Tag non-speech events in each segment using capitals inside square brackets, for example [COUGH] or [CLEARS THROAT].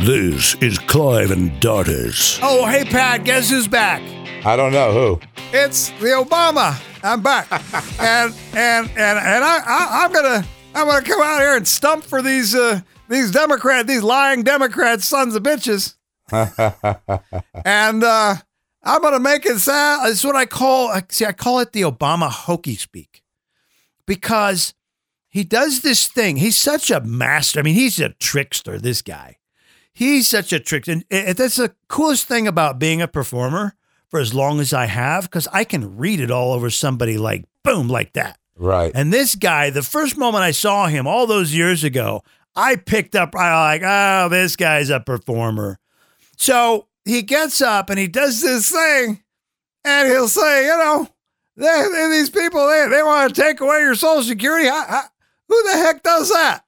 This is Clive and Dardis. Oh, hey, Pat, guess who's back? I don't know who. It's the Obama. I'm back, [LAUGHS] and and and and I, I I'm gonna I'm gonna come out here and stump for these uh these Democrat these lying Democrat sons of bitches, [LAUGHS] and uh I'm gonna make it sound. It's what I call see I call it the Obama hokey speak, because he does this thing. He's such a master. I mean, he's a trickster. This guy. He's such a trick, and that's the coolest thing about being a performer for as long as I have, because I can read it all over somebody like boom, like that. Right. And this guy, the first moment I saw him all those years ago, I picked up. I like, oh, this guy's a performer. So he gets up and he does this thing, and he'll say, you know, they, these people they, they want to take away your social security. How- how- who the heck does that?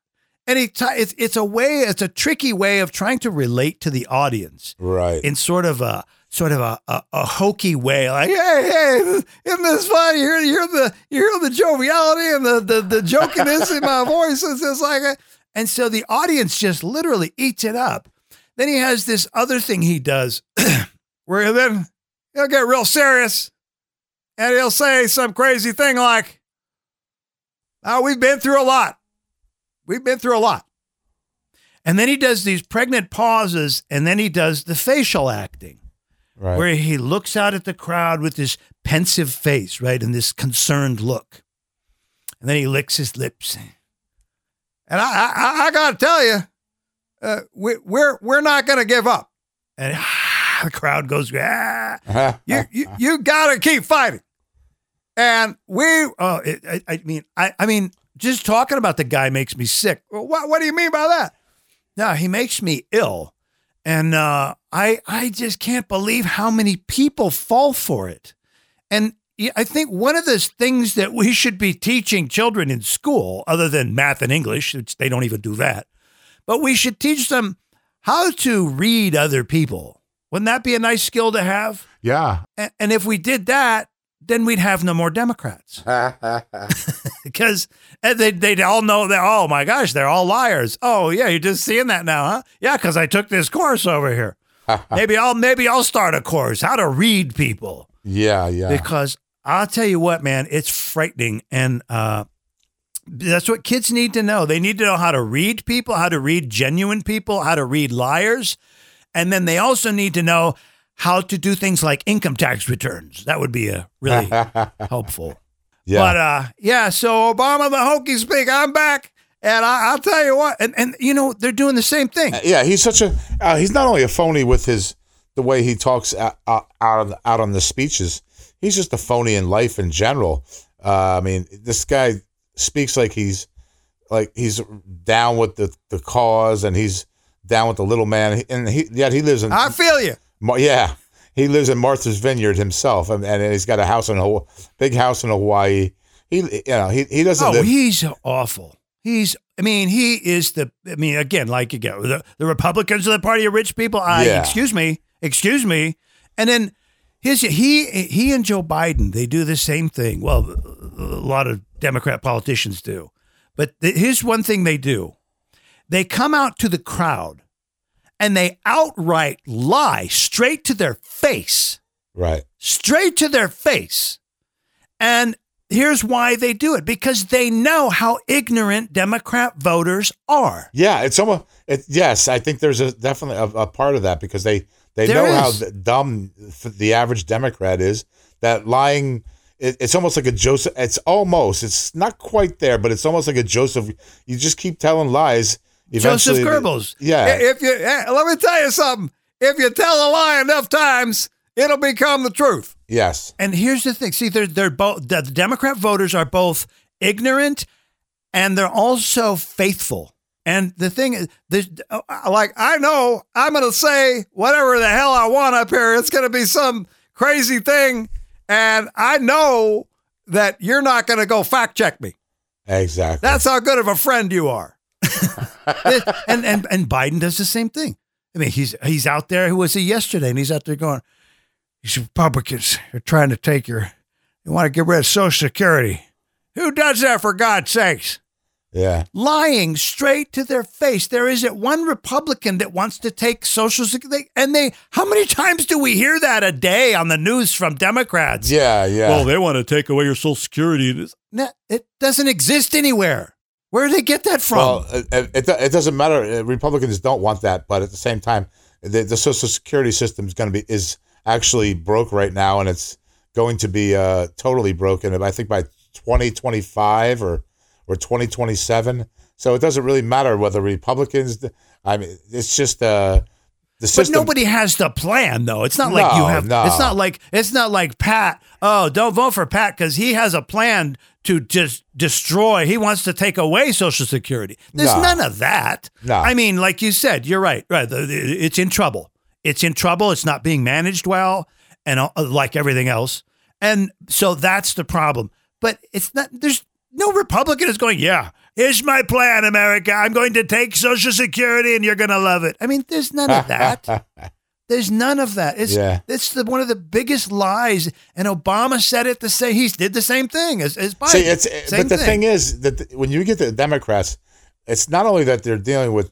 And he, t- it's it's a way, it's a tricky way of trying to relate to the audience right. in sort of a sort of a, a, a hokey way, like, hey, hey, isn't this fun? You hear, you hear the you hear the joviality and the the, the jokiness in my voice. It's just like, a, and so the audience just literally eats it up. Then he has this other thing he does, [CLEARS THROAT] where then he'll get real serious, and he'll say some crazy thing like, "Oh, we've been through a lot. We've been through a lot." And then he does these pregnant pauses, and then he does the facial acting right. where he looks out at the crowd with this pensive face, right, and this concerned look, and then he licks his lips. And I, I, I got to tell you, uh, we, we're we're not going to give up. And ah, [LAUGHS] the crowd goes, ah, [LAUGHS] you you, you got to keep fighting. And we, oh, it, I, I mean, I, I mean, just talking about the guy makes me sick. Well, what what do you mean by that? No, he makes me ill. And uh, I I just can't believe how many people fall for it. And I think one of the things that we should be teaching children in school, other than math and English, which they don't even do that, but we should teach them how to read other people. Wouldn't that be a nice skill to have? yeah. And if we did that, then we'd have no more Democrats [LAUGHS] because and they they'd all know that. Oh my gosh, they're all liars. Oh yeah, you're just seeing that now, huh? Yeah, because I took this course over here. [LAUGHS] maybe I'll maybe I'll start a course how to read people yeah. Yeah. because I'll tell you what, man, it's frightening and. uh that's what kids need to know. They need to know how to read people, how to read genuine people, how to read liars. And then they also need to know how to do things like income tax returns. That would be a really [LAUGHS] helpful. yeah. But uh, yeah, so Obama the hokey speak, I'm back, and I, I'll tell you what, and and you know they're doing the same thing. yeah. He's such a. Uh, he's not only a phony with his the way he talks out out out on, out on the speeches. He's just a phony in life in general. Uh, I mean, this guy speaks like he's like he's down with the the cause and he's down with the little man. And he yet he lives in I feel you. Mar- yeah, he lives in Martha's Vineyard himself, and, and he's got a house in Hawaii, big house in Hawaii. He, you know, he he doesn't. Oh, live, he's awful. He's. I mean, he is the. I mean, again, like you go, the, the Republicans are the party of rich people. I Yeah. excuse me, excuse me, and then his he he and Joe Biden they do the same thing. Well, a lot of Democrat politicians do, but th- here's one thing they do: they come out to the crowd and they outright lie straight to their face right. straight to their face. And here's why they do it because they know how ignorant Democrat voters are. Yeah, it's almost. It, yes, I think there's a definitely a, a part of that because they they There know how is. th- dumb the average Democrat is. That lying. It, it's almost like a Joseph. It's almost. It's not quite there, but it's almost like a Joseph. You just keep telling lies. Joseph Goebbels. Yeah. If you eh, let me tell you something. If you tell a lie enough times, it'll become the truth. yes. And here's the thing. See, they're they're both the Democrat voters are both ignorant and they're also faithful. And the thing is, there's, uh, like I know I'm going to say whatever the hell I want up here. It's going to be some crazy thing, and I know that you're not going to go fact check me. Exactly. That's how good of a friend you are. [LAUGHS] [LAUGHS] and and and Biden does the same thing. I mean, he's he's out there. Who was he yesterday? And he's out there going, "These Republicans are trying to take your. They want to get rid of Social Security. Who does that for God's sakes? Yeah. lying straight to their face. There isn't one Republican that wants to take Social Security. And they, how many times do we hear that a day on the news from Democrats? Yeah. Yeah. Well, they want to take away your Social Security. No, It doesn't exist anywhere. Where do they get that from? Well, it, it, it doesn't matter. Uh, Republicans don't want that, but at the same time, the, the Social Security system is going to be is actually broke right now, and it's going to be uh, totally broken. I think by twenty twenty five or or twenty twenty seven. So it doesn't really matter whether Republicans. I mean, it's just uh, the but nobody has the plan, though. It's not like you have. no. It's not like it's not like Pat. Oh, don't vote for Pat because he has a plan to just destroy. He wants to take away Social Security. There's No. none of that. No. I mean, like you said, you're right. Right. It's in trouble. It's in trouble. It's not being managed well, and uh, like everything else. And so that's the problem. But it's not. There's no Republican is going. Yeah, here's my plan, America. I'm going to take Social Security, and you're going to love it. I mean, there's none of that. [LAUGHS] There's none of that. It's Yeah. it's the, one of the biggest lies. And Obama said it the same. He did the same thing as, as Biden. See, it's Same but the thing is that th- when you get to the Democrats, it's not only that they're dealing with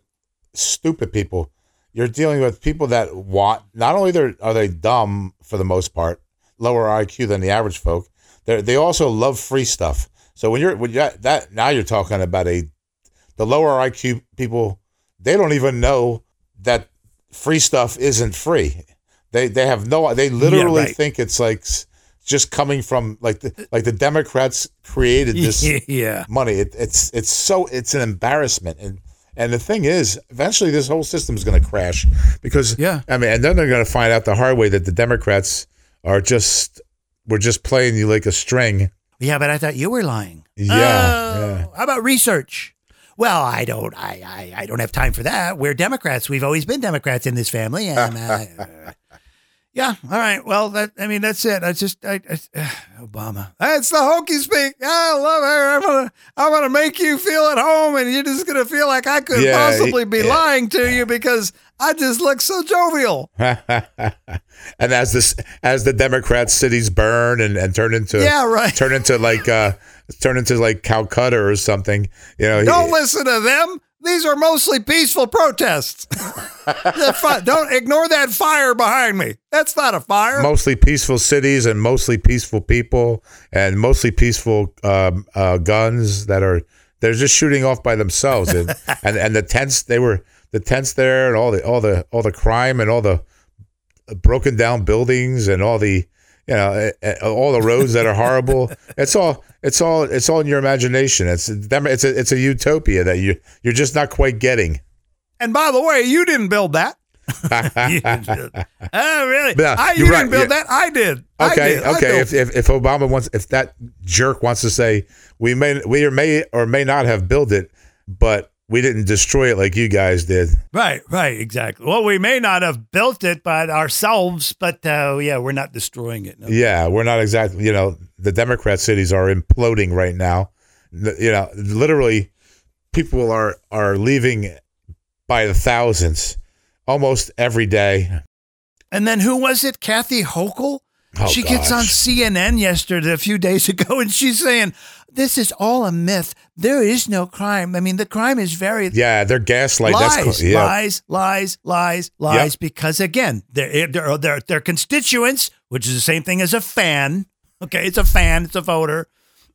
stupid people, you're dealing with people that want. Not only they're, are they dumb for the most part, lower IQ than the average folk. They they also love free stuff. So when you're when you that now you're talking about a the lower IQ people. They don't even know that free stuff isn't free. They they have no. They literally right. think it's like just coming from like the like the Democrats created this [LAUGHS] yeah. money. It, it's it's so it's an embarrassment and. And the thing is, eventually this whole system is going to crash because Yeah. I mean, and then they're going to find out the hard way that the Democrats are just we're just playing you like a string. Yeah, but I thought you were lying. Yeah, Oh, yeah. How about research? Well, I don't. I, I I don't have time for that. We're Democrats. We've always been Democrats in this family, and uh, [LAUGHS] yeah. All right. Well, that I mean, that's it. I just I, I [SIGHS] Obama. That's the hokey speak. I love her. I'm gonna I'm gonna make you feel at home, and you're just gonna feel like I could Yeah, possibly be yeah. lying to you because I just look so jovial. [LAUGHS] and as this as the Democrat cities burn and, and turn into Yeah, right. turn into like uh turn into like Calcutta or something, you know. Don't listen to them. These are mostly peaceful protests. [LAUGHS] Fi- Don't ignore that fire behind me. That's not a fire. mostly peaceful cities and mostly peaceful people and mostly peaceful um, uh, guns that are they're just shooting off by themselves and, [LAUGHS] and and the tents they were the tents there and all the all the all the crime and all the broken down buildings and all the you know eh, eh, all the roads that are horrible it's all it's all it's all in your imagination it's it's a it's a utopia that you you're just not quite getting And by the way, you didn't build that. [LAUGHS] You oh, really? Yeah, I, you you're didn't right, build yeah. that. I did. I Okay, did. Okay. built If, if if Obama wants, if that jerk wants to say we may we or may or may not have built it, but we didn't destroy it like you guys did. Right, right, exactly. Well, we may not have built it by ourselves, but uh, yeah, we're not destroying it. No. Yeah, we're not exactly. You know, the Democrat cities are imploding right now. You know, literally, people are are leaving by the thousands almost every day. And then who was it? Kathy Hochul? Oh, she gets on. CNN yesterday, a few days [LAUGHS] ago, and she's saying, This is all a myth. There is no crime. I mean, the crime is very Yeah, they're gaslight. lies, That's yeah. lies, lies, lies, lies. Because again, they're, eh, oh, they're, they're, their constituents, which is the same thing as a fan. Okay, it's a fan, it's a voter.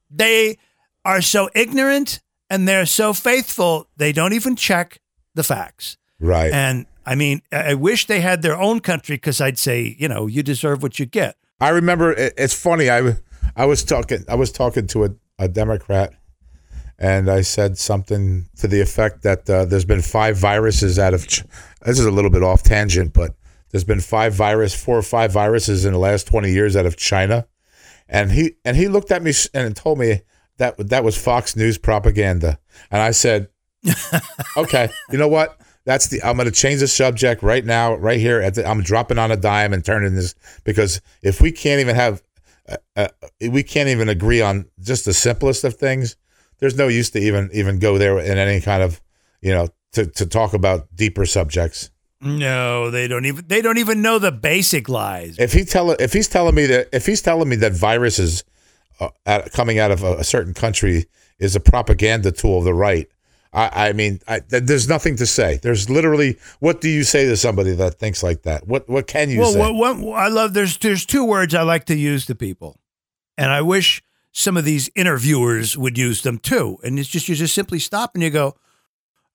They are so ignorant and they're so faithful, they don't even check the facts. Right. And I mean, I wish they had their own country because I'd say, you know, you deserve what you get. I remember it, it's funny. I I was talking I was talking to a, a Democrat, and I said something to the effect that uh, there's been five viruses out of. Ch- this is a little bit off tangent, but there's been five virus, four or five viruses in the last twenty years out of China, and he and he looked at me and told me that that was Fox News propaganda, and I said, [LAUGHS] okay, you know what? That's the. I'm going to change the subject right now, right here. At the, I'm dropping on a dime and turning this because if we can't even have, uh, uh, we can't even agree on just the simplest of things. There's no use to even even go there in any kind of, you know, to to talk about deeper subjects. No, they don't even they don't even know the basic lies. If he tell if he's telling me that if he's telling me that viruses uh, coming out of a, a certain country is a propaganda tool of the right. I, I mean, I, th- there's nothing to say. There's literally, what do you say to somebody that thinks like that? What what can you well, say? what, I love there's there's two words I like to use to people, and I wish some of these interviewers would use them too. And it's just you just simply stop and you go,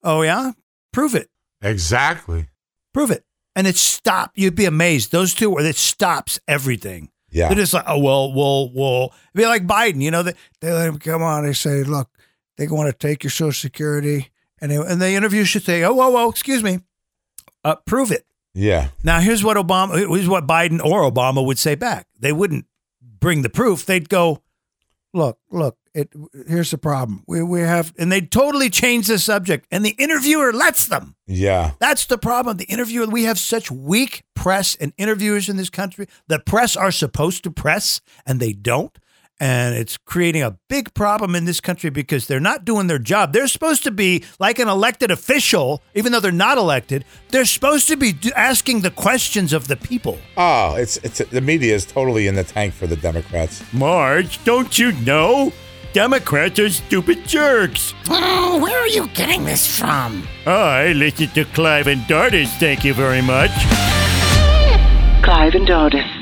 "Oh yeah, prove it, exactly. prove it," and it stop. You'd be amazed. Those two words it stops everything. Yeah. They're just like, "Oh well, well, well." It'd be like Biden, you know. They they let him come on. They say, "Look, they want to take your Social Security," and they, and the interview should say, "Oh, whoa, whoa, excuse me, uh, prove it." Yeah. Now, here's what Obama, here's what Biden or Obama would say back. They wouldn't bring the proof. They'd go, "Look, look, it. Here's the problem. We we have," and they totally change the subject. And the interviewer lets them. Yeah. That's the problem. The interviewer. We have such weak press and interviewers in this country. The press are supposed to press, and they don't. And it's creating a big problem in this country because they're not doing their job. They're supposed to be like an elected official, even though they're not elected. They're supposed to be asking the questions of the people. Oh, it's it's the media is totally in the tank for the Democrats. Marge, don't you know? Democrats are stupid jerks. Oh, where are you getting this from? I listen to Clive and Dardis, thank you very much. Clive and Dardis.